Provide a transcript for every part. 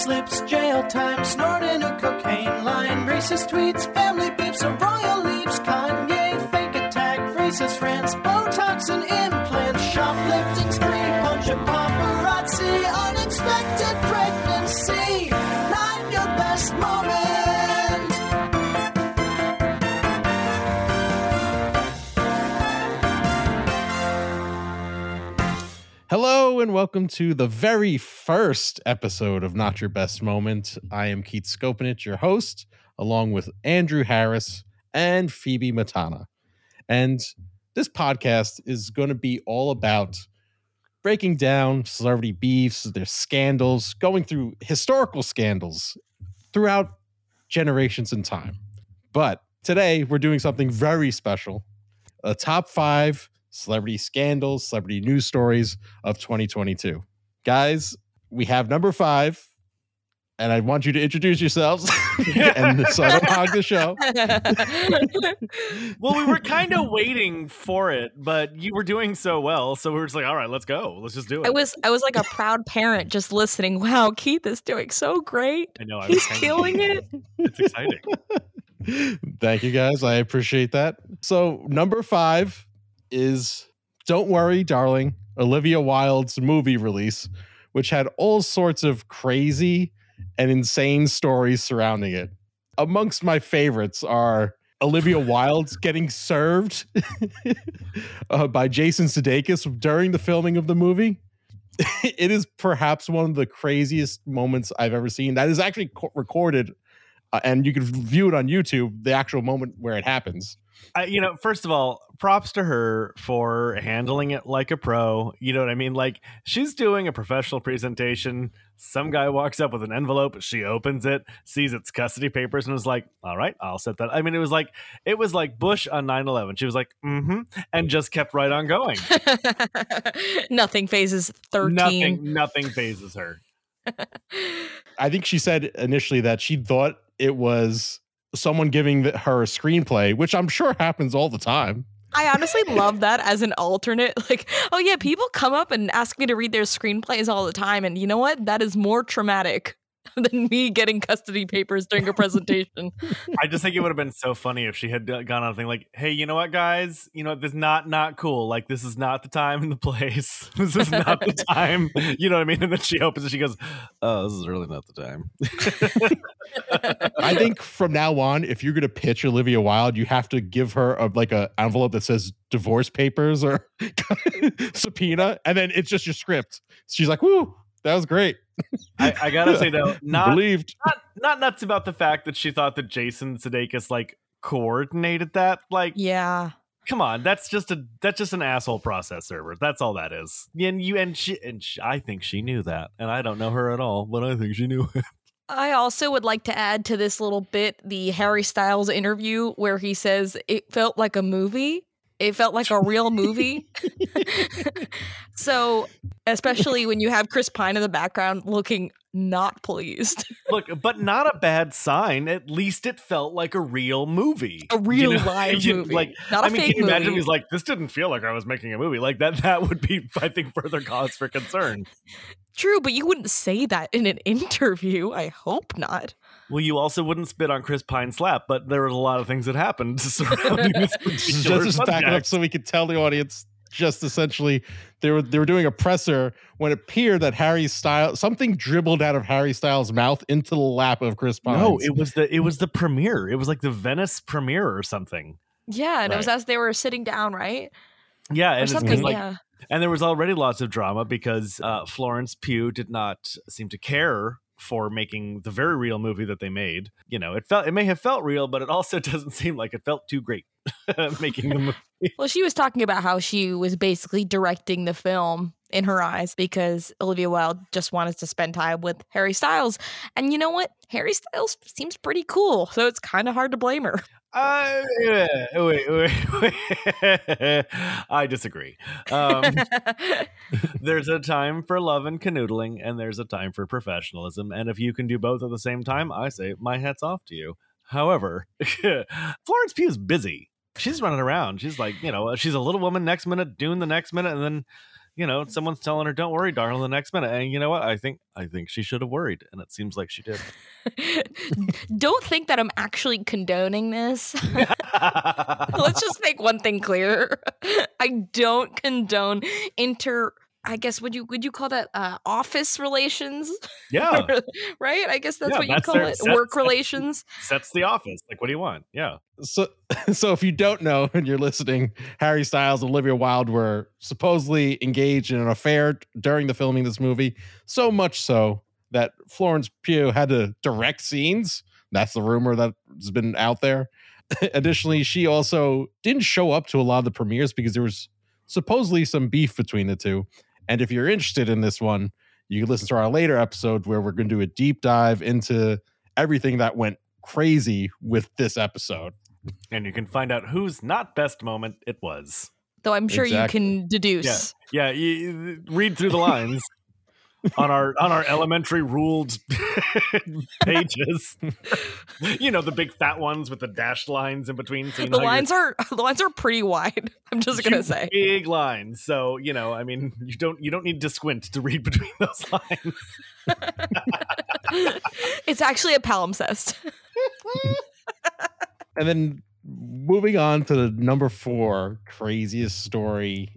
slips, jail time, snorting a cocaine line, racist tweets, family beefs, a royal leaves, Kanye, Hello and welcome to the very first episode of Not Your Best Moment. I am Keith Skopinich, your host, along with Andrew Harris and Phoebe Matana. And this podcast is going to be all about breaking down celebrity beefs, their scandals, going through historical scandals throughout generations in time. But today we're doing something very special a top five celebrity scandals, celebrity news stories of 2022. Guys, we have number five, and I want you to introduce yourselves. and so I don't hog the show. well, we were kind of waiting for it, but you were doing so well, so we were just like, "All right, let's go. Let's just do it." I was I was like a proud parent just listening. Wow, Keith is doing so great. I know. I He's kind of- killing it. It's exciting. Thank you guys. I appreciate that. So, number five is Don't Worry, Darling, Olivia Wilde's movie release, which had all sorts of crazy and insane stories surrounding it. Amongst my favorites are Olivia Wilde's getting served uh, by Jason Sudeikis during the filming of the movie. it is perhaps one of the craziest moments I've ever seen. That is actually co- recorded, uh, and you can view it on YouTube. The actual moment where it happens. I, you know, first of all, props to her for handling it like a pro. You know what I mean? Like she's doing a professional presentation. Some guy walks up with an envelope. She opens it, sees its custody papers, and was like, "All right, I'll set that." I mean, it was like it was like Bush on 9-11. She was like, "Mm-hmm," and just kept right on going. Nothing phases 13. Nothing, nothing phases her. I think she said initially that she thought it was someone giving her a screenplay, which I'm sure happens all the time. I honestly love that as an alternate. Like, oh yeah, people come up and ask me to read their screenplays all the time. And you know what? That is more traumatic than me getting custody papers during a presentation. I just think it would have been so funny if she had uh, gone on a thing like, "Hey, you know what, guys? You know this is not not cool. Like this is not the time and the place. this is not the time. You know what I mean?" And then she opens it. She goes, "Oh, this is really not the time." I think from now on, if you're going to pitch Olivia Wilde, you have to give her a, like a envelope that says divorce papers or subpoena, and then it's just your script. She's like, "Woo, that was great." I, I gotta say though, not, believed. not not nuts about the fact that she thought that Jason Sudeikis like coordinated that. Like, Yeah. come on, that's just a that's just an asshole process server. That's all that is. And you and she and she, I think she knew that, and I don't know her at all, but I think she knew it. I also would like to add to this little bit the Harry Styles interview where he says it felt like a movie. It felt like a real movie. so, especially when you have Chris Pine in the background looking not pleased. Look, but not a bad sign. At least it felt like a real movie, A real You know? live You- movie. Like, not a I mean, fake can you imagine? movie. He's like, this didn't feel like I was making a movie. Like that. That would be, I think, further cause for concern. True, but you wouldn't say that in an interview. I hope not. Well, you also wouldn't spit on Chris Pine's lap, but there was a lot of things that happened surrounding this particular just to back it up so we could tell the audience just essentially they were they were doing a presser when it appeared that Harry Styles something dribbled out of Harry Styles' mouth into the lap of Chris Pine. No, it was the it was the premiere. It was like the Venice premiere or something. Yeah, and it was as they were sitting down, right? Yeah, and it's something. like yeah. And there was already lots of drama because uh, Florence Pugh did not seem to care for making the very real movie that they made. You know, it felt it may have felt real, but it also doesn't seem like it felt too great making the movie. Well, she was talking about how she was basically directing the film in her eyes because Olivia Wilde just wanted to spend time with Harry Styles. And you know what? Harry Styles seems pretty cool, so it's kind of hard to blame her. Uh, wait, wait, wait. I disagree. Um, there's a time for love and canoodling, and there's a time for professionalism. And if you can do both at the same time, I say my hat's off to you. However, Florence Pugh's busy. She's running around. She's like, you know, she's a little woman next minute, Dune the next minute, and then, you know, someone's telling her, "Don't worry, darling." The next minute, and you know what? I think I think she should have worried, and it seems like she did. Don't think that I'm actually condoning this. Let's just make one thing clear. I don't condone inter I guess would you would you call that uh, office relations? yeah, right. I guess that's Yeah, what you that's call their- it. that's- Work relations. sets the office. Like, what do you want? Yeah, So, so if you don't know and you're listening, Harry Styles and Olivia Wilde were supposedly engaged in an affair during the filming of this movie. So much so that Florence Pugh had to direct scenes. That's the rumor that's been out there. Additionally, she also didn't show up to a lot of the premieres because there was supposedly some beef between the two. And if you're interested in this one, you can listen to our later episode where we're going to do a deep dive into everything that went crazy with this episode. and you can find out whose not best moment it was. Though I'm sure Exactly. you can deduce. Yeah, you, you read through the lines on our on our elementary ruled pages. you know the big fat ones with the dashed lines in between. seeing The how you're- lines are the lines are pretty wide. I'm just gonna say. big lines. So you know, I mean, you don't you don't need to squint to read between those lines. it's actually a palimpsest. And then moving on to the number four craziest story.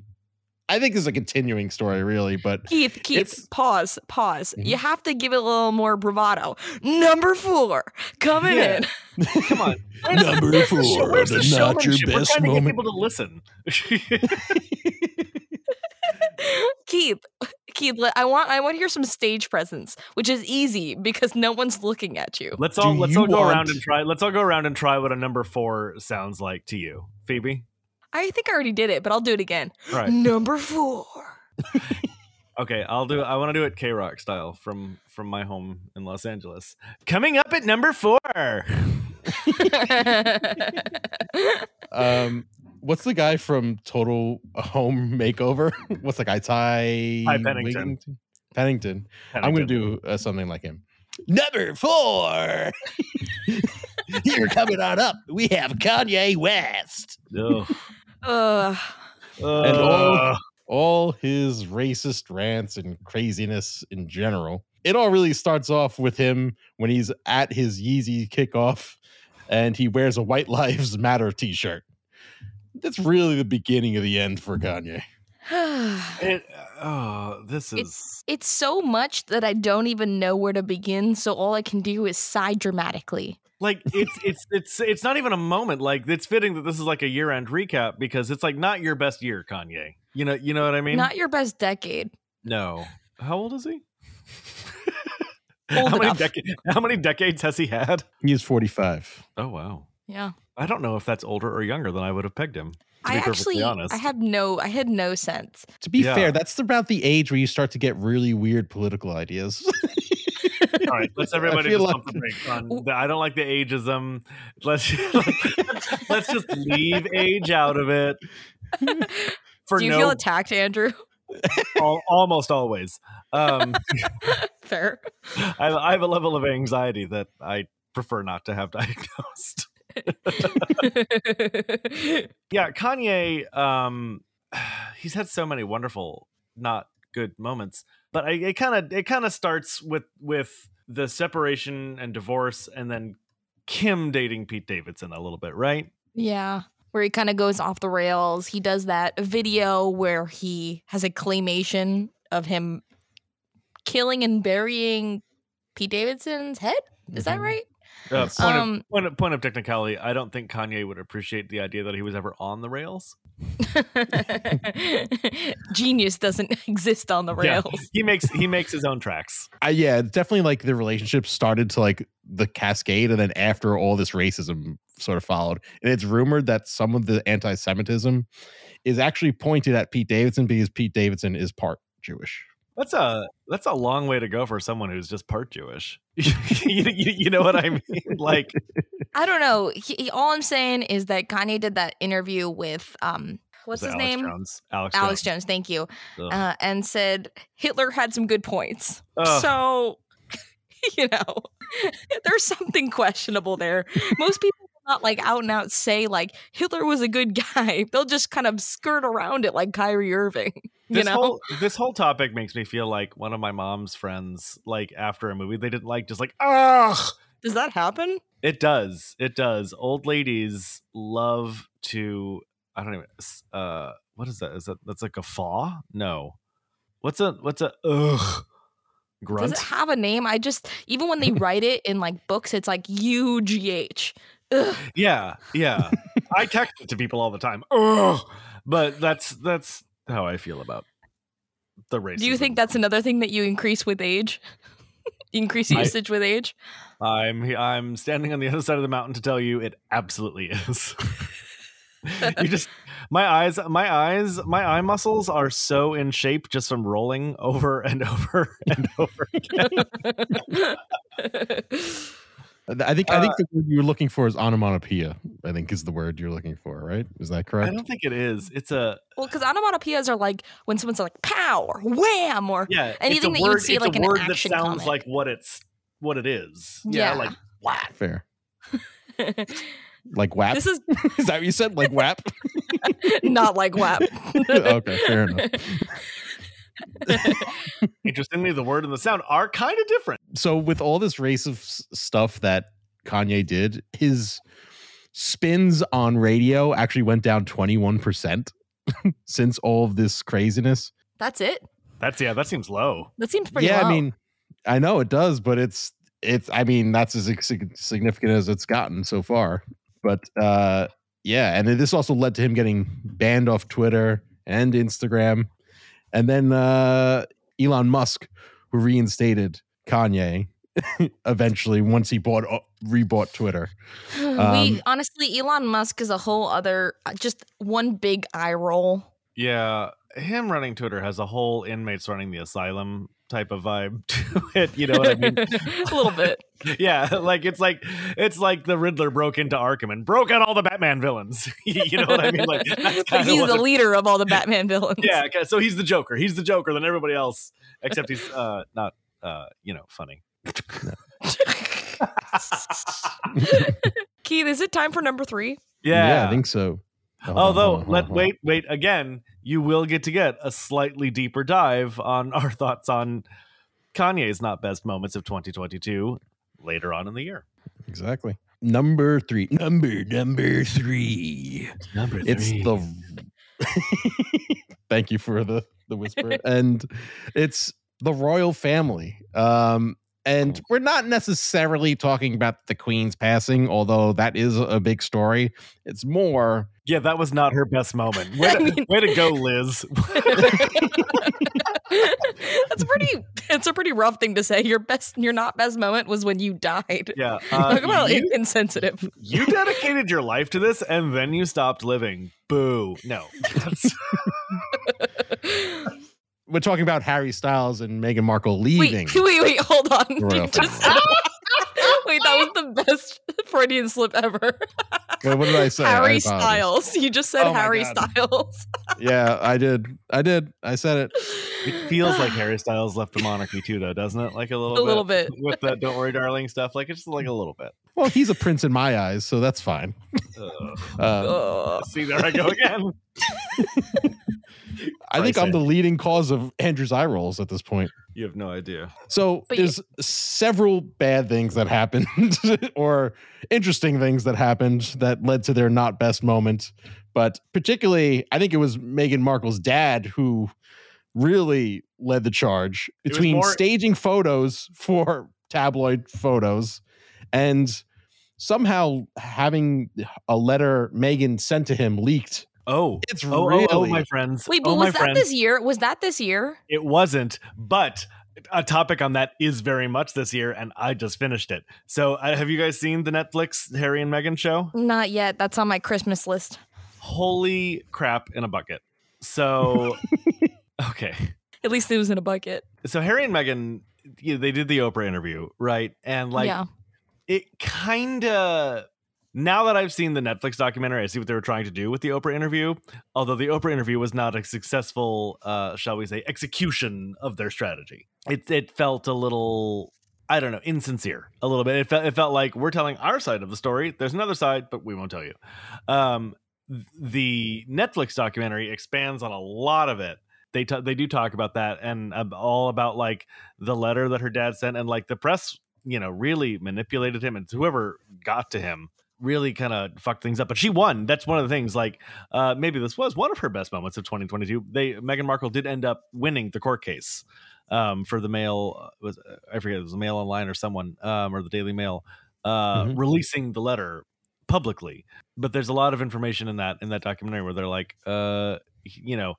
I think this is a continuing story, really, but Keith, Keith, It's- pause, pause. Mhm. You have to give it a little more bravado. Number four, coming Yeah. in. Come on, Number Where's the- four, where's the the not your showmanship? We're best trying to get moment. people to listen. Keith, Keith, I want I want to hear some stage presence, which is easy because no one's looking at you. let's Do all let's all go around and try. Let's all go around and try what a number four sounds like to you, Phoebe. I think I already did it, but I'll do it again. Right. Number four. Okay, I'll do. I want to do it KROQ style from from my home in Los Angeles. Coming up at number four. Um, what's the guy from Total Home Makeover? what's the guy? Ty, Ty Pennington. Wigington? Pennington. I'm going to do uh, something like him. Number four. You're coming on up. We have Kanye West. Ugh. Ugh. And all- all his racist rants and craziness in general. It all really starts off with him when he's at his Yeezy kickoff and he wears a White Lives Matter t shirt. That's really the beginning of the end for Kanye. It, oh, this is. it's it's so much that I don't even know where to begin. So all I can do is sigh dramatically. Like it's it's it's it's not even a moment like it's fitting that this is like a year-end recap because it's like not your best year kanye you know you know what i mean Not your best decade. no how old is he Old how, many enough. deca- how many decades has he had He is 45. oh wow Yeah. i don't know if that's older or younger than i would have pegged him to I be perfectly actually honest I had no I had no sense. To be Yeah. fair, that's about the age where you start to get really weird political ideas. all right let's everybody feel just like- the brakes on the, i don't like the ageism let's let's just leave age out of it for do you no feel attacked, Andrew? al- almost always um Fair. I, I have a level of anxiety that I prefer not to have diagnosed. yeah, Kanye, um, he's had so many wonderful, not good moments, but I, it kind of it kind of starts with with the separation and divorce, and then Kim dating Pete Davidson a little bit, right? yeah. Where he kind of goes off the rails. He does that video where he has a claymation of him killing and burying Pete Davidson's head. Is that Mhm. right? Uh, point, Um, of, point, of, point of technicality, I don't think Kanye would appreciate the idea that he was ever on the rails. Genius doesn't exist on the Yeah. rails. He makes he makes his own tracks. I, yeah, it's definitely like the relationship started to like the cascade, and then after all this racism sort of followed, and it's rumored that some of the anti-Semitism is actually pointed at Pete Davidson because Pete Davidson is part Jewish. That's a that's a long way to go for someone who's just part Jewish. you, you, you know what I mean? Like, I don't know. He, he- all I'm saying is that Kanye did that interview with um, what's his Alex name? Jones. Alex, Alex Jones. Jones. Thank you. Uh, and said Hitler had some good points. Ugh. So, you know, there's something questionable there. Most people will not like out and out say like Hitler was a good guy. They'll just kind of skirt around it like Kyrie Irving. This know? whole this whole topic makes me feel like one of my mom's friends, like after a movie they didn't like, just like ugh. Does that happen? It does. It does. Old ladies love to. I don't even. Uh, what is that? Is that that's like a guffaw? No. What's a what's a ugh grunt? Does it have a name? I just even when they write it in like books, it's like U G H. Ugh. yeah, yeah. I text it to people all the time. Ugh. But that's that's how I feel about the racism. Do you think that's another thing that you increase with age? increase I- usage with age? I'm I'm standing on the other side of the mountain to tell you it absolutely is. you just my eyes my eyes my eye muscles are so in shape just from rolling over and over and over again. I think I Uh, think the word you're looking for is onomatopoeia. I think is the word you're looking for, right? Is that correct? I don't think it is. It's a well, because onomatopoeias are like when someone's like pow or wham or yeah. Anything that a you would word, see it's like a in an word that action sounds comic. like what it's what it is. Yeah. like whack. Fair. Like whap. this is is that what you said? Like whap. not like whap. okay, fair enough. Interestingly, the word and the sound are kind of different. So with all this race of s- stuff that Kanye did, his spins on radio actually went down 21% since all of this craziness. That's it. That's yeah, that seems low. That seems pretty yeah, low. I mean, I know it does, but it's it's I mean, that's as significant as it's gotten so far. But uh yeah, and this also led to him getting banned off Twitter and Instagram. And then uh Elon Musk who reinstated Kanye eventually once he bought uh, rebought Twitter. we um, honestly, Elon Musk is a whole other, uh, just one big eye roll. Yeah, him running Twitter has a whole inmates running the asylum type of vibe to it. You know what I mean? a little bit. yeah, like it's like it's like the Riddler broke into Arkham and broke out all the Batman villains. you know what I mean? Like that's Like he's the leader of all the Batman villains. yeah. So he's the Joker. He's the Joker than everybody else, except he's uh not uh you know funny. Keith, is it time for number three? Yeah, yeah I think so. Hold on, Although, hold on, let hold on. wait, wait again. You will get to get a slightly deeper dive on our thoughts on Kanye's not best moments of 2022 later on in the year. Exactly. Number three. Number number three. Number three. It's the Thank you for the the whisper. and it's the royal family. Um and we're not necessarily talking about the queen's passing, although that is a big story. It's more yeah. That was not her best moment. Way I to, mean- way to go, Liz. That's pretty. It's a pretty rough thing to say. Your best, your not best moment was when you died. Yeah, uh, Talk about you, insensitive. you dedicated your life to this, and then you stopped living. Boo. No, that's, we're talking about Harry Styles and Meghan Markle leaving. wait, wait, hold on. Just wait, that was the best Freudian slip ever. Wait, what did I say? Harry apologize. Styles. You just said Oh Harry God. Styles. Yeah, I did. I did. I said it. it feels like Harry Styles left the monarchy too, though, doesn't it? Like a little, A little bit. with that "Don't worry, darling" stuff. Like it's just like a little bit. Well, he's a prince in my eyes, so that's fine. Ugh. Um, See, there I go again. I think I'm the leading cause of Andrew's eye rolls at this point. You have no idea. So But there's several bad things that happened, or interesting things that happened that led to their not best moment. But particularly, I think it was Meghan Markle's dad who really led the charge was between more- staging photos for tabloid photos and somehow having a letter Meghan sent to him leaked. Oh, It's oh, really oh, oh, my friends. Wait, but oh, was that friends. this year? Was that this year? It wasn't, but a topic on that is very much this year, and I just finished it. So, uh, have you guys seen the Netflix Harry and Meghan show? Not yet. That's on my Christmas list. Holy crap in a bucket. So, okay. At least it was in a bucket. So, Harry and Meghan, you know, they did the Oprah interview, right? And like, yeah. It kind of now that I've seen the Netflix documentary, I see what they were trying to do with the Oprah interview. Although the Oprah interview was not a successful, uh, shall we say, execution of their strategy. It it felt a little, I don't know, insincere a little bit. It felt it felt like we're telling our side of the story. There's another side, but we won't tell you. Um, the Netflix documentary expands on a lot of it they t- they do talk about that and all about like the letter that her dad sent and like the press you know really manipulated him and whoever got to him really kind of fucked things up but she won. That's one of the things like uh maybe this was one of her best moments of 2022 they Meghan Markle did end up winning the court case um for the mail uh, was I forget it was the Mail Online or someone um or the Daily Mail uh Mhm. releasing the letter publicly. But there's a lot of information in that in that documentary where they're like uh you know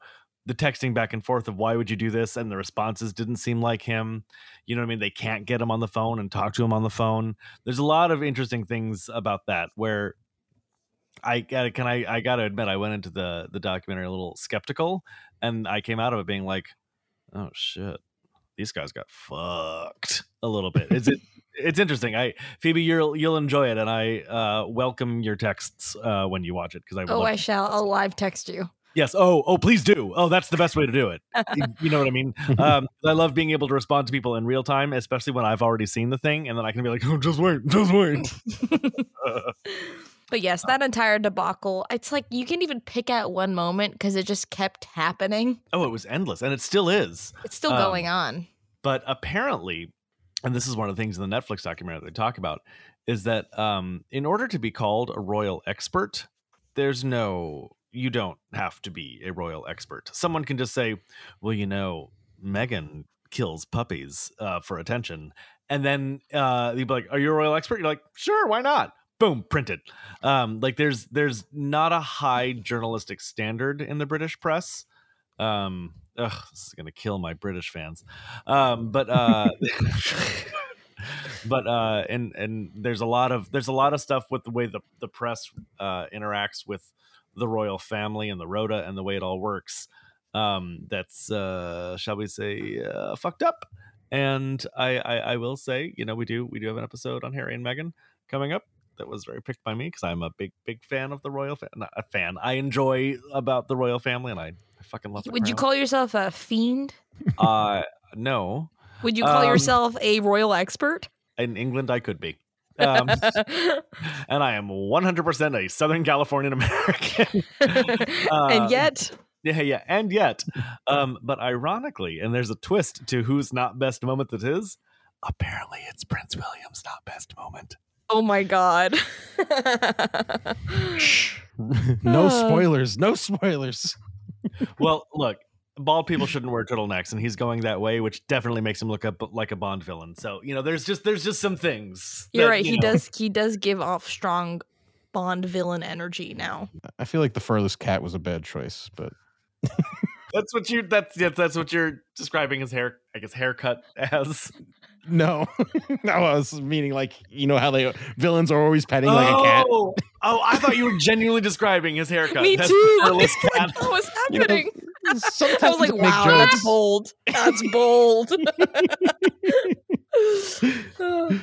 the texting back and forth of why would you do this? and the responses didn't seem like him. You know what i mean? They can't get him on the phone and talk to him on the phone. There's a lot of interesting things about that where i gotta can i i gotta admit i went into the the documentary a little skeptical and i came out of it being like oh shit. These guys got fucked a little bit. Is it it's interesting. I phoebe you'll you'll enjoy it and i uh welcome your texts uh when you watch it because i Oh, I shall. I'll live text you. Yes. Oh, oh, please do. Oh, that's the best way to do it. You- know what I mean? Um, I love being able to respond to people in real time, especially when I've already seen the thing, and then I can be like, "Oh, just wait, just wait." Uh, But yes, that entire debacle, it's like you can't even pick out one moment because it just kept happening. oh, it was endless, and it still is. It's still Um, going on. But apparently, and this is one of the things in the Netflix documentary that they talk about, is that um, in order to be called a royal expert, there's no, you don't have to be a royal expert. Someone can just say, well, you know, Meghan kills puppies uh, for attention. And then uh, you'd be like, are you a royal expert? You're like, sure, why not? Boom, printed. Um, like there's there's not a high journalistic standard in the British press. Um, ugh, this is gonna kill my British fans. Um, but uh, but uh, and and there's a lot of there's a lot of stuff with the way the the press uh, interacts with the royal family and the rota and the way it all works. Um, that's uh, shall we say uh, fucked up. And I, I I will say, you know, we do we do have an episode on Harry and Meghan coming up that was very picked by me because I'm a big big fan of the royal fa- not a fan. I enjoy about the royal family and I, I fucking love. Would you call yourself a fiend? Uh, no. Would you call Um, yourself a royal expert? In England, I could be. Um, and I am 100% a Southern Californian American. uh, and yet, Yeah, yeah. And yet, um, but ironically, and there's a twist to whose not best moment that is. Apparently, it's Prince William's not best moment. oh my god. No Uh. spoilers. No spoilers. Well, look, bald people shouldn't wear turtlenecks, and he's going that way, which definitely makes him look up like a Bond villain. So you know, there's just there's just some things. You're that, right. you He know- does. He does give off strong Bond villain energy now. I feel like the furthest cat was a bad choice, but That's what you. That's yeah, that's what you're describing his hair. I guess haircut as. no, no, I was meaning like you know how they villains are always petting like a cat. Oh, oh, I thought you were genuinely describing his haircut. Me That's too. the furless cat. What was You know, happening? Sometimes I was like, people make wow, that's bold. That's bold.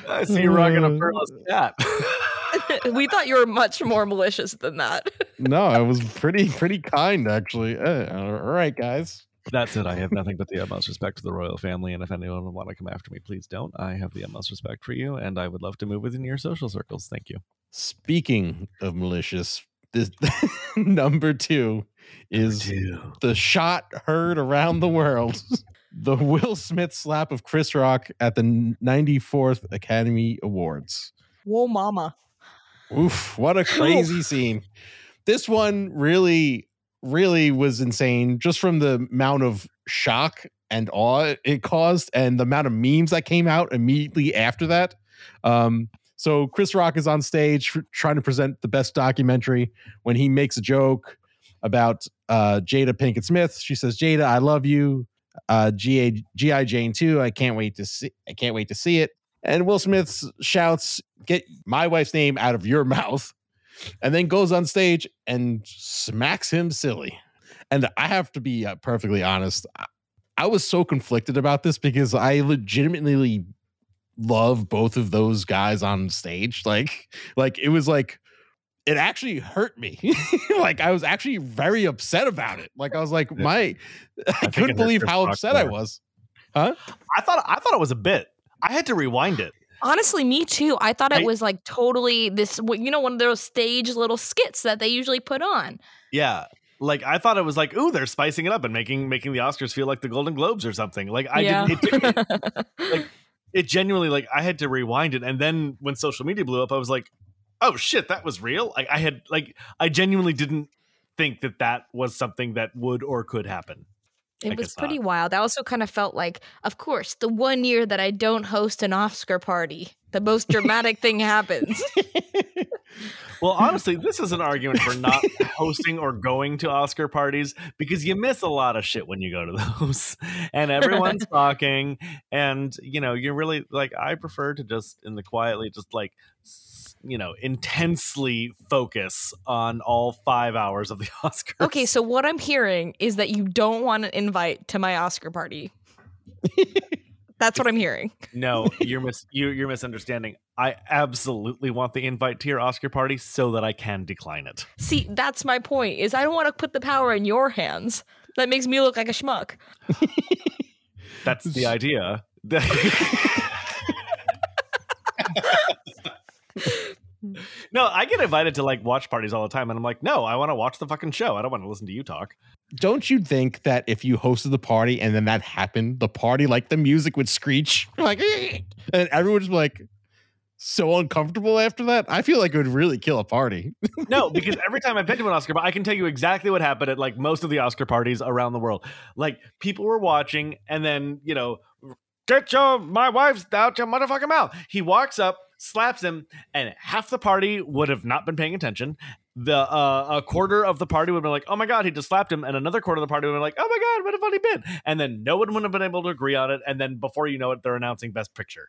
I see you rocking a furless cat. we thought you were much more malicious than that. No, I was pretty pretty kind actually. Eh, all right, guys. That's it. I have nothing but the utmost respect for the royal family, and if anyone would want to come after me, please don't. I have the utmost respect for you, and I would love to move within your social circles. Thank you. Speaking of malicious, this number two is the shot heard around the world. the Will Smith slap of Chris Rock at the 94th Academy Awards. Whoa, mama. Oof, what a crazy scene. This one really, really was insane just from the amount of shock and awe it caused and the amount of memes that came out immediately after that. Um, so Chris Rock is on stage tr- trying to present the best documentary when he makes a joke about uh, Jada Pinkett Smith. She says, "Jada, I love you." Uh, GI Jane too. I can't wait to see. I can't wait to see it. And Will Smith shouts, "Get my wife's name out of your mouth," and then goes on stage and smacks him silly. And I have to be uh, perfectly honest. I was so conflicted about this because I legitimately love both of those guys on stage. Like, like it was like it actually hurt me. like I was actually very upset about it. Like I was like, Yeah. my I, think it couldn't believe how Rock upset I was. Huh? I thought I thought it was a bit. I had to rewind it. Honestly, me too. I thought it I- was like totally this, you know, one of those stage little skits that they usually put on. Yeah. Like I thought it was like, ooh, they're spicing it up and making making the Oscars feel like the Golden Globes or something. Like I yeah. didn't. It, it, like it genuinely like I had to rewind it, and then when social media blew up, I was like, oh shit, that was real. Like I had like I genuinely didn't think that that was something that would or could happen. I It was pretty not. wild. I also kind of felt like, of course, the one year that I don't host an Oscar party, the most dramatic thing happens. Well, honestly, this is an argument for not hosting or going to Oscar parties because you miss a lot of shit when you go to those, and everyone's talking, and you know, you're really like, I prefer to just in the quietly, just like, you know, intensely focus on all five hours of the Oscars. Okay, so what I'm hearing is that you don't want an invite to my Oscar party. That's what I'm hearing. No, you're mis- you, you're misunderstanding. I absolutely want the invite to your Oscar party so that I can decline it. See, that's my point. Is I don't want to put the power in your hands. That makes me look like a schmuck. That's the idea. no, I get invited to like watch parties all the time, and I'm like, no, I want to watch the fucking show. I don't want to listen to you talk. Don't you think that if you hosted the party and then that happened, the party like the music would screech like, and everyone's like so uncomfortable after that? I feel like it would really kill a party. No, because every time I've been to an Oscar, I can tell you exactly what happened at like most of the Oscar parties around the world. Like people were watching, and then you know, get your my wife's out your motherfucking mouth. He walks up, slaps him, and half the party would have not been paying attention. The uh, a quarter of the party would have been like, "Oh my god, he just slapped him," and another quarter of the party would have been like, "Oh my god, what a funny bit!" And then no one would have been able to agree on it. And then before you know it, they're announcing Best Picture.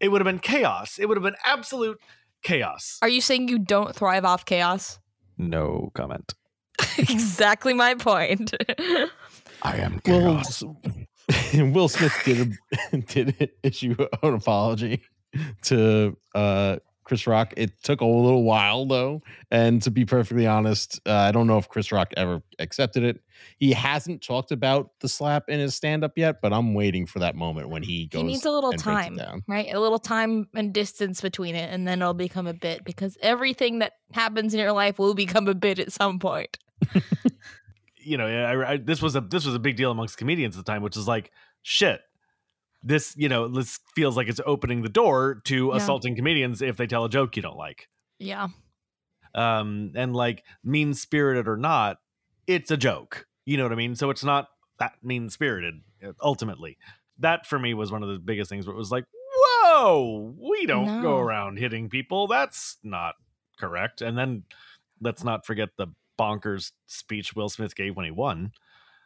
It would have been chaos. It would have been absolute chaos. Are you saying you don't thrive off chaos? No comment. exactly my point. I am chaos. Will, Will Smith did a, did issue an apology to uh, Chris Rock. It took a little while though, and to be perfectly honest, uh, I don't know if Chris Rock ever accepted it. He hasn't talked about the slap in his stand up yet, but I'm waiting for that moment when he goes. he needs a little and breaks it time, down. right? A little time and distance between it, and then it'll become a bit because everything that happens in your life will become a bit at some point. you know, I, I, this was a this was a big deal amongst comedians at the time, which is like shit. This you know this feels like it's opening the door to Yeah. assaulting comedians if they tell a joke you don't like. Yeah. Um, and like mean spirited or not, it's a joke. You know what I mean? So it's not that mean spirited ultimately. That for me was one of the biggest things where it was like, whoa, we don't No. go around hitting people. That's not correct. And then let's not forget the bonkers speech Will Smith gave when he won.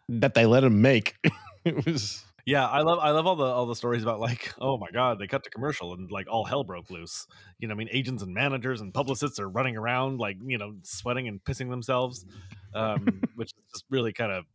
That they let him make. it was Yeah, I love I love all the all the stories about like, oh my god, they cut to commercial and like all hell broke loose. You know, I mean, agents and managers and publicists are running around like you know, sweating and pissing themselves, um, which just really kind of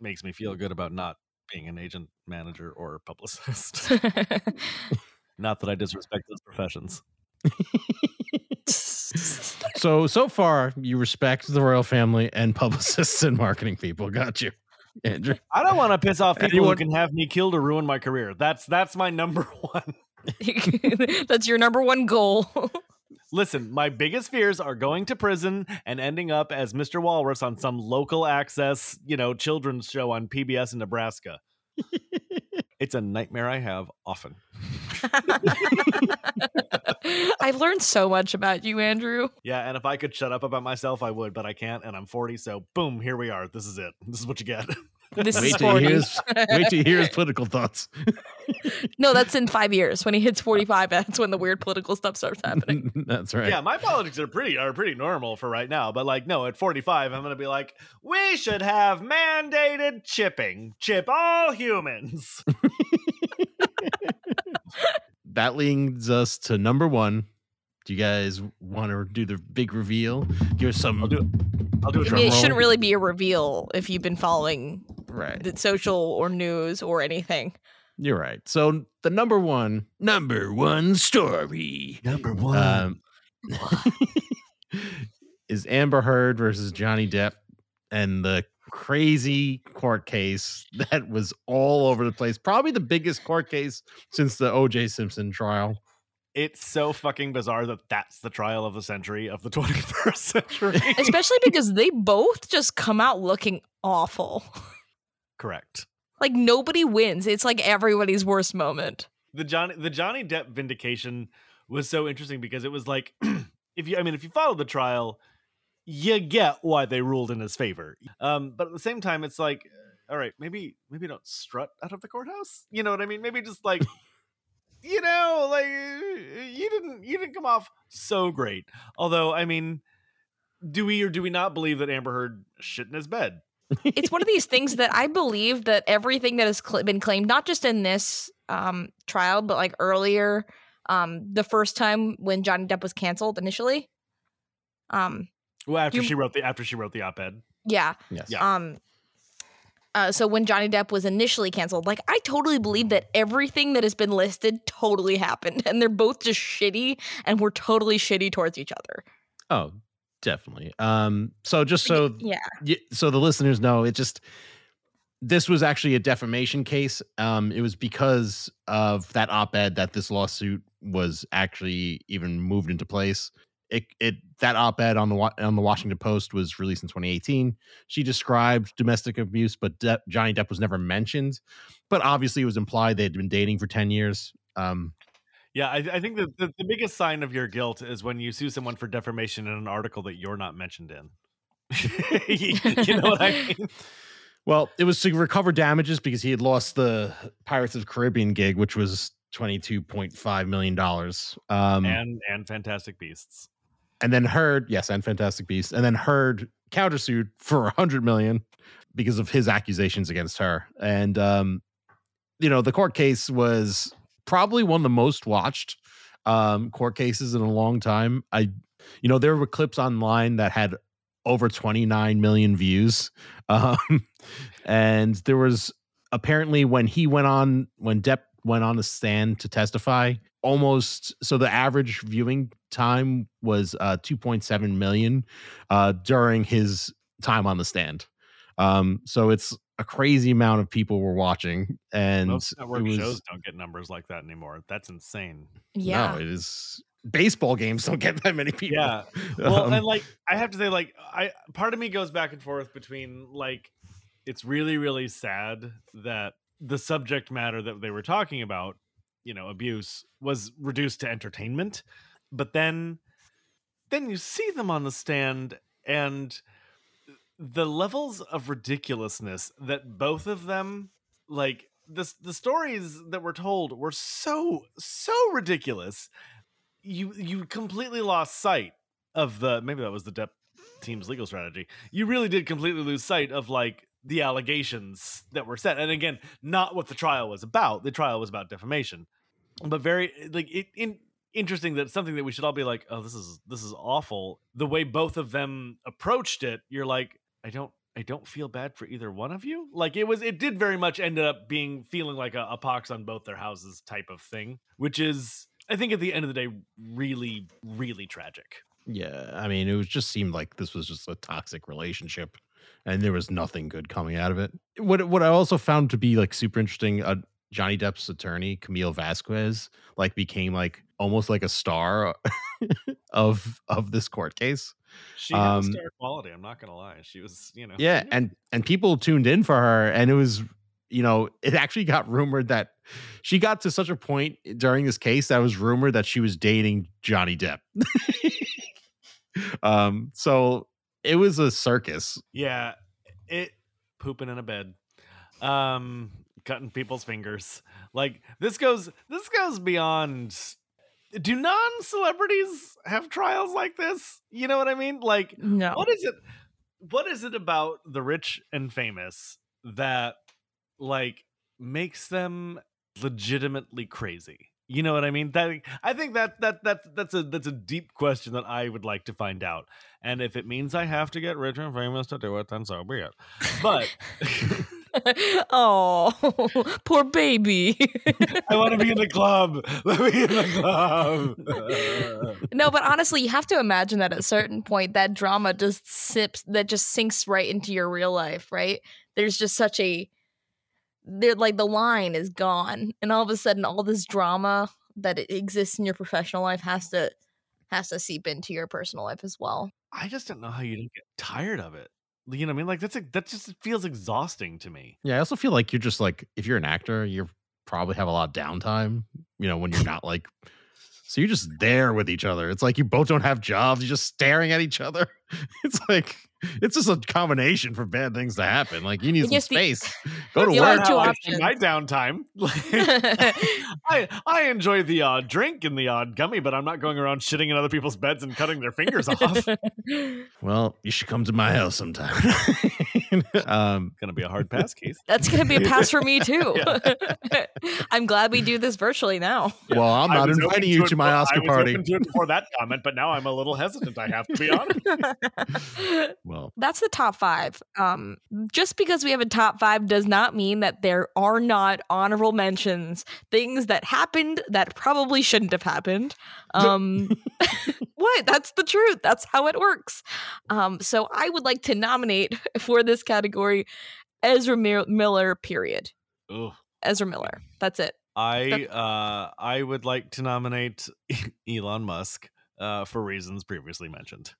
makes me feel good about not being an agent, manager, or publicist. not that I disrespect those professions. so so far. You respect the royal family and publicists and marketing people. Got you, Andrew. I don't want to piss off people Anyone- who can have me killed or ruin my career. That's that's my number one. That's your number one goal. Listen, my biggest fears are going to prison and ending up as Mr. Walrus on some local access, you know, children's show on PBS in Nebraska. it's a nightmare I have often. I've learned so much about you, Andrew. Yeah, and if I could shut up about myself, I would, but I can't, and I'm 40, so boom, here we are. This is it. This is what you get. This Wait is till, you 40. hear his, wait till you hear his political thoughts. No, that's in five years. When he hits 45, that's when the weird political stuff starts happening. That's right. Yeah, my politics are pretty are pretty normal for right now, but like no, at 45 I'm going to be like, we should have mandated chipping. Chip all humans. That leads us to number one. Do you guys want to do the big reveal? Give us some. I'll do it. I'll do I it. mean, it roll. shouldn't really be a reveal if you've been following Right. the social or news or anything. You're right. So the number one, number one story Number one. um, is Amber Heard versus Johnny Depp and the crazy court case that was all over the place. Probably the biggest court case since the O.J. Simpson trial. it's so fucking bizarre that that's the trial of the century of the 21st century. Especially because they both just come out looking awful. Correct. Like nobody wins. It's like everybody's worst moment. The Johnny the Johnny Depp vindication was so interesting because it was like if you I mean if you follow the trial, you get why they ruled in his favor. Um, but at the same time, it's like, all right, maybe maybe don't strut out of the courthouse. You know what I mean? Maybe just like you know, like you didn't you didn't come off so great. Although, I mean, do we or do we not believe that Amber Heard shit in his bed? it's one of these things that I believe that everything that has cl- been claimed, not just in this um, trial, but like earlier, um, the first time when Johnny Depp was canceled initially. Um, Well, after You- she wrote the after she wrote the op-ed. yeah. Yes. Yeah. Um, uh, so when Johnny Depp was initially canceled, like I totally believe that everything that has been listed totally happened, and they're both just shitty, and we're totally shitty towards each other. Oh, definitely. Um, so just so yeah, y- so the listeners know, it just this was actually a defamation case. Um, it was because of that op-ed that this lawsuit was actually even moved into place. It, it that op-ed on the on the Washington Post was released in 2018. She described domestic abuse, but De- Johnny Depp was never mentioned. But obviously, it was implied they had been dating for 10 years. Um, Yeah, I, I think that the, the biggest sign of your guilt is when you sue someone for defamation in an article that you're not mentioned in. you, you know what I mean? Well, it was to recover damages because he had lost the Pirates of the Caribbean gig, which was twenty two point five million dollars. Um, and, And and Fantastic Beasts. Then heard yes, and Fantastic Beasts, and then heard countersued for a hundred million because of his accusations against her. And um, you know, the court case was probably one of the most watched um court cases in a long time. I, you know, there were clips online that had over 29 million views. Um, and there was apparently when he went on, when Depp went on the stand to testify, almost so the average viewing time was uh 2.7 million uh during his time on the stand. Um, so it's a crazy amount of people were watching, and Most network was- shows don't get numbers like that anymore. That's insane. yeah. no, it is baseball games don't get that many people. Yeah. Well, Um, and like I have to say, like I part of me goes back and forth between like it's really really sad that the subject matter that they were talking about, you know, abuse, was reduced to entertainment, but then then you see them on the stand and the levels of ridiculousness that both of them like the the stories that were told were so so ridiculous you you completely lost sight of the maybe that was the Depp team's legal strategy. You really did completely lose sight of like the allegations that were set, and again, not what the trial was about. The trial was about defamation, but very like it in interesting that something that we should all be like, oh, this is this is awful. The way both of them approached it, you're like, I don't. I don't feel bad for either one of you. Like it was, it did very much end up being feeling like a, a pox on both their houses type of thing, which is I think at the end of the day, really, really tragic. Yeah, I mean, it was just seemed like this was just a toxic relationship, and there was nothing good coming out of it. What what I also found to be like super interesting, uh, Johnny Depp's attorney Camille Vasquez like became like almost like a star of of this court case. She had Um, star quality. I'm not gonna lie. She was, you know, Yeah, and and people tuned in for her, and it was you know it actually got rumored that she got to such a point during this case that it was rumored that she was dating Johnny Depp. um, so it was a circus. yeah, it pooping in a bed, um, cutting people's fingers. Like this goes, this goes beyond. Do non-celebrities have trials like this? You know what I mean? Like, No. what is it what is it about the rich and famous that like makes them legitimately crazy you know what i mean that i think that that that that's a that's a deep question that i would like to find out and if it means i have to get rich and famous to do it then so be it but oh, poor baby. i want to be in the club let me in the club no, but honestly, you have to imagine that at a certain point, that drama just sips, that just sinks right into your real life, right? There's just such a, they're like the line is gone, and all of a sudden, all this drama that exists in your professional life has to has to seep into your personal life as well. I just don't know how you don't get tired of it. You know what I mean? Like that's that just feels exhausting to me. Yeah, I also feel like you're just like if you're an actor, you probably have a lot of downtime. You know, when you're not like, so you're just there with each other. It's like you both don't have jobs. You're just staring at each other. It's like it's just a combination for bad things to happen. Like you need some guess the- space. Go to You work. have two options. My downtime. I I enjoy the odd drink and the odd gummy, but I'm not going around shitting in other people's beds and cutting their fingers off. Well, you should come to my house sometime. um, Gonna be a hard pass, Keith. That's gonna be a pass for me too. I'm glad we do this virtually now. well, I'm not inviting you it to my before- Oscar I was party. open to it before that comment, but now I'm a little hesitant. I have to be honest. Well, That's the top five. Um, just because we have a top five does not mean that there are not honorable mentions, things that happened that probably shouldn't have happened. Um, what? That's the truth. That's how it works. Um, so I would like to nominate for this category Ezra Mir- Miller. Period. Ugh. Ezra Miller. That's it. I uh I would like to nominate Elon Musk uh for reasons previously mentioned.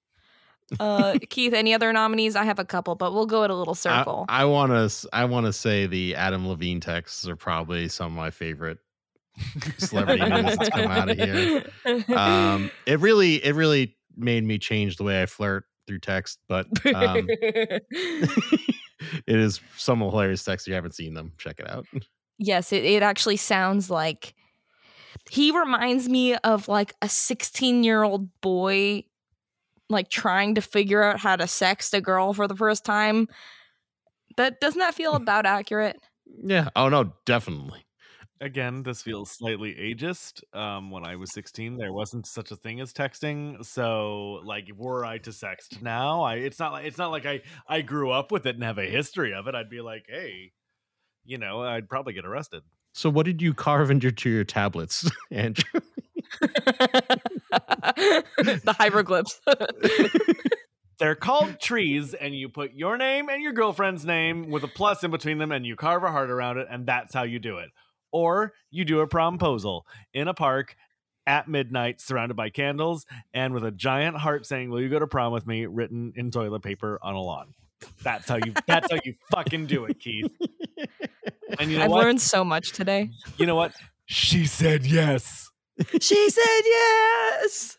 Uh, Keith, any other nominees? I have a couple, but we'll go in a little circle. I want to. I want to say the Adam Levine texts are probably some of my favorite celebrity news that's come out of here. Um, it really, it really made me change the way I flirt through text. But um, it is some hilarious texts. If you haven't seen them, check it out. Yes, it, it actually sounds like he reminds me of like a 16 year old boy, like trying to figure out how to sext a girl for the first time. That doesn't that feel about accurate? Yeah. Oh no, definitely. Again, this feels slightly ageist. Um, when I was 16, there wasn't such a thing as texting. So, like, were I to sext now, I it's not like it's not like I I grew up with it and have a history of it. I'd be like, hey, you know, I'd probably get arrested. So, what did you carve into your, your tablets, Andrew? the hieroglyphs. They're called trees, and you put your name and your girlfriend's name with a plus in between them, and you carve a heart around it, and that's how you do it. Or you do a promposal in a park at midnight, surrounded by candles, and with a giant heart saying, "Will you go to prom with me?" written in toilet paper on a lawn. That's how you. That's how you fucking do it, Keith. And you know I've what? learned so much today. You know what? She said yes. She said yes.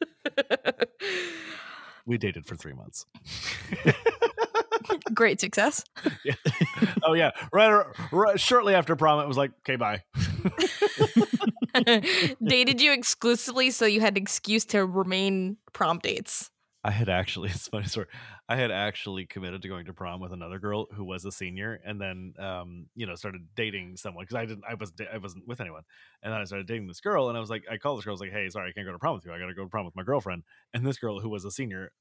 We dated for three months. Great success. oh yeah, right, right. Shortly after prom, it was like, "Okay, bye." Dated you exclusively so you had an excuse to remain prom dates. I had actually, it's a funny story. I had actually committed to going to prom with another girl who was a senior, and then, um, you know, started dating someone because I didn't, I wasn't, I wasn't with anyone, and then I started dating this girl, and I was like, I called this girl, I was like, hey, sorry, I can't go to prom with you. I got to go to prom with my girlfriend, and this girl who was a senior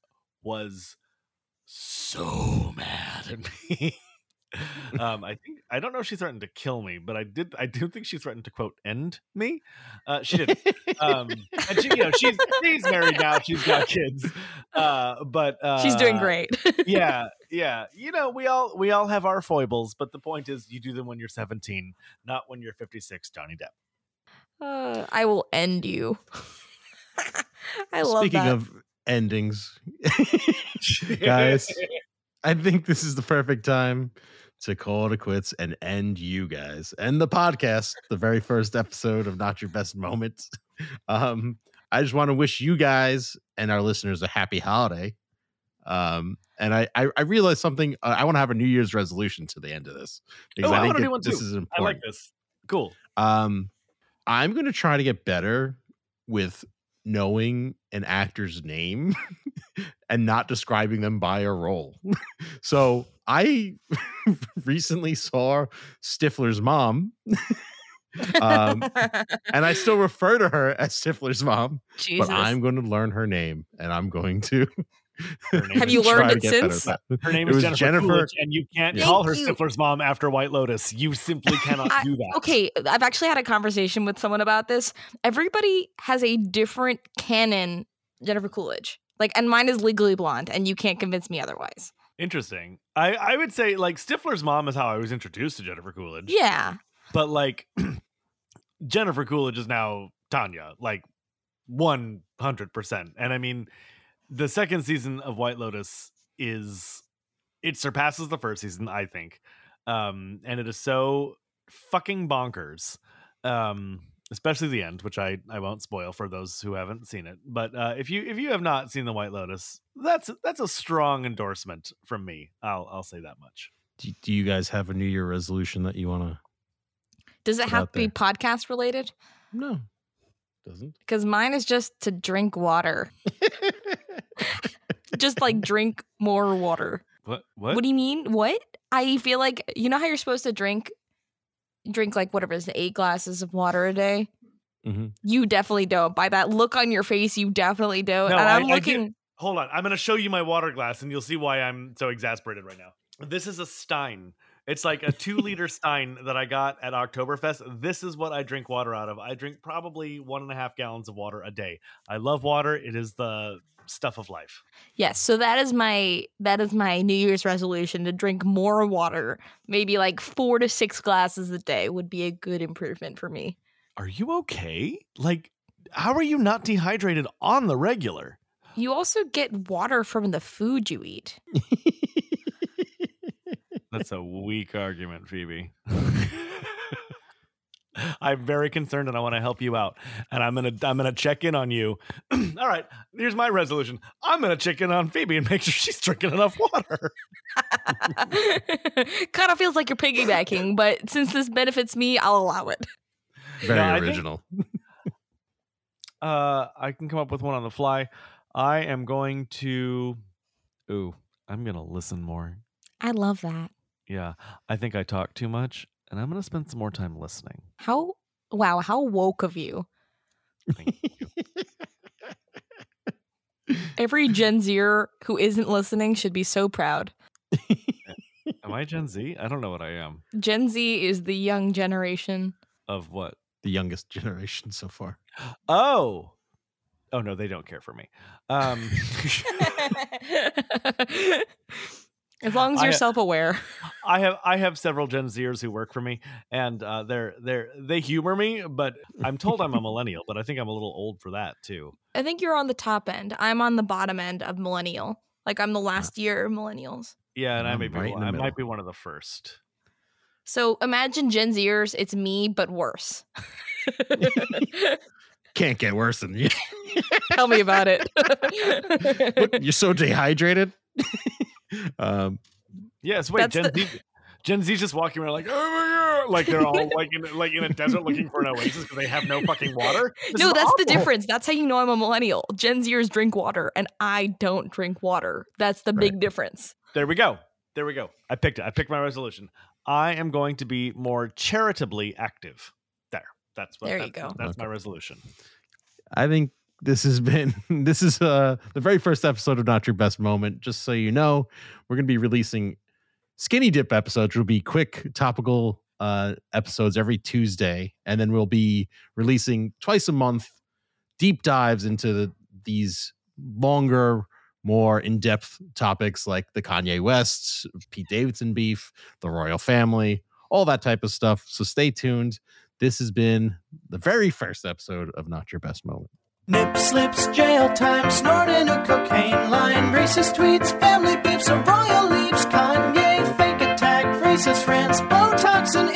was so mad at me. um, I think I don't know if she threatened to kill me, but I did. I do think she threatened to quote end me. Uh, she did. um, and she, you know, she's she's married now. She's got kids. Uh, but uh, She's doing great. yeah, yeah. You know, we all we all have our foibles, but the point is, you do them when you're 17, not when you're 56. Johnny Depp. Uh, I will end you. I love Speaking that. of endings, guys, I think this is the perfect time to call it quits and end you guys and the podcast, the very first episode of Not Your Best Moments. Um, I just want to wish you guys and our listeners a happy holiday. Um, and I, I, I realized something. Uh, I want to have a New Year's resolution to the end of this because Oh, I I think it- one this too. is I like this. Cool. Um, I'm going to try to get better with knowing an actor's name and not describing them by a role. so I recently saw Stifler's mom, um, and I still refer to her as Stifler's mom, Jesus. but I'm going to learn her name and I'm going to. Have you learned it get better at since? Her name It is Jennifer, Jennifer- Coolidge, and you can't Yeah. call her Thank you. Stifler's mom after White Lotus. You simply cannot I- do that. okay, I've actually had a conversation with someone about this. Everybody has a different canon Jennifer Coolidge. Like, and mine is legally blonde, and you can't convince me otherwise. Interesting. I, I would say like Stifler's mom is how I was introduced to Jennifer Coolidge. Yeah. But like Jennifer Coolidge is now Tanya, like one hundred percent. And I mean, the second season of White Lotus is it surpasses the first season, I think, um, and it is so fucking bonkers. Um, especially the end, which I I won't spoil for those who haven't seen it. But uh, if you if you have not seen the White Lotus, that's that's a strong endorsement from me. I'll I'll say that much. Do, do you guys have a New Year resolution that you want to? Does it have to be there. podcast related? No, doesn't. Because mine is just to drink water. just like drink more water. What what? What do you mean? What? I feel like you know how you're supposed to drink drink like whatever is, eight glasses of water a day. hmm You definitely don't. By that look on your face, you definitely don't. No, and I'm I- I looking. Hold on, I'm gonna show you my water glass, and you'll see why I'm so exasperated right now. This is a Stein. It's like a two liter Stein that I got at Oktoberfest. This is what I drink water out of. I drink probably one and a half gallons of water a day. I love water. It is the stuff of life. Yes, so that is my that is my New Year's resolution to drink more water. Maybe like four to six glasses a day would be a good improvement for me. Are you okay? Like, how are you not dehydrated on the regular? You also get water from the food you eat. That's a weak argument, Phoebe. I'm very concerned and I want to help you out. And I'm gonna I'm gonna check in on you. All right, here's my resolution. I'm gonna check in on Phoebe and make sure she's drinking enough water. kind of feels like you're piggybacking, but since this benefits me, I'll allow it. Very No, I think- original. Uh I can come up with one on the fly. I am going to Ooh, I'm gonna listen more. I love that. Yeah. I think I talk too much, and I'm gonna spend some more time listening. How wow, how woke of you. Thank Every Gen Zer who isn't listening should be so proud. Am I Gen Z? I don't know what I am. Gen Z is the young generation. Of what? the youngest generation so far. Oh. Oh no, they don't care for me. Um as long as you're self aware. I have I have several Gen Zers who work for me, and uh, they're they're they humor me, but I'm told I'm a millennial, but I think I'm a little old for that too. I think you're on the top end. I'm on the bottom end of millennial. Like I'm the last year of millennials. Yeah, and I I'm may right in one- I might be one of the first. So imagine Gen Zers, it's me, but worse. Can't get worse than you. Tell me about it. What, You're so dehydrated. um, Yes, wait, Gen the- Z. Gen Z's just walking around like, oh my god, like they're all like in like in a desert looking for an oasis because they have no fucking water. This no, is that's the difference. That's how you know I'm a millennial. Gen Zers drink water, and I don't drink water. That's the big difference. There we go. There we go. I picked it. I picked my resolution. I am going to be more charitably active. There. That's what. There you that's- go. That's my resolution. I think this has been this is uh the very first episode of Not Your Best Moment. Just so you know, we're gonna be releasing skinny dip episodes, which will be quick topical uh episodes every Tuesday, and then we'll be releasing twice a month deep dives into the, these longer, more in-depth topics like the Kanye West, Pete Davidson beef, the royal family, all that type of stuff. So stay tuned. This has been the very first episode of Not Your Best Moment. Nip slips, jail time, snorting a cocaine line, racist tweets, family beefs, a royal leaves, Kanye, fake attack, racist rants, Botox and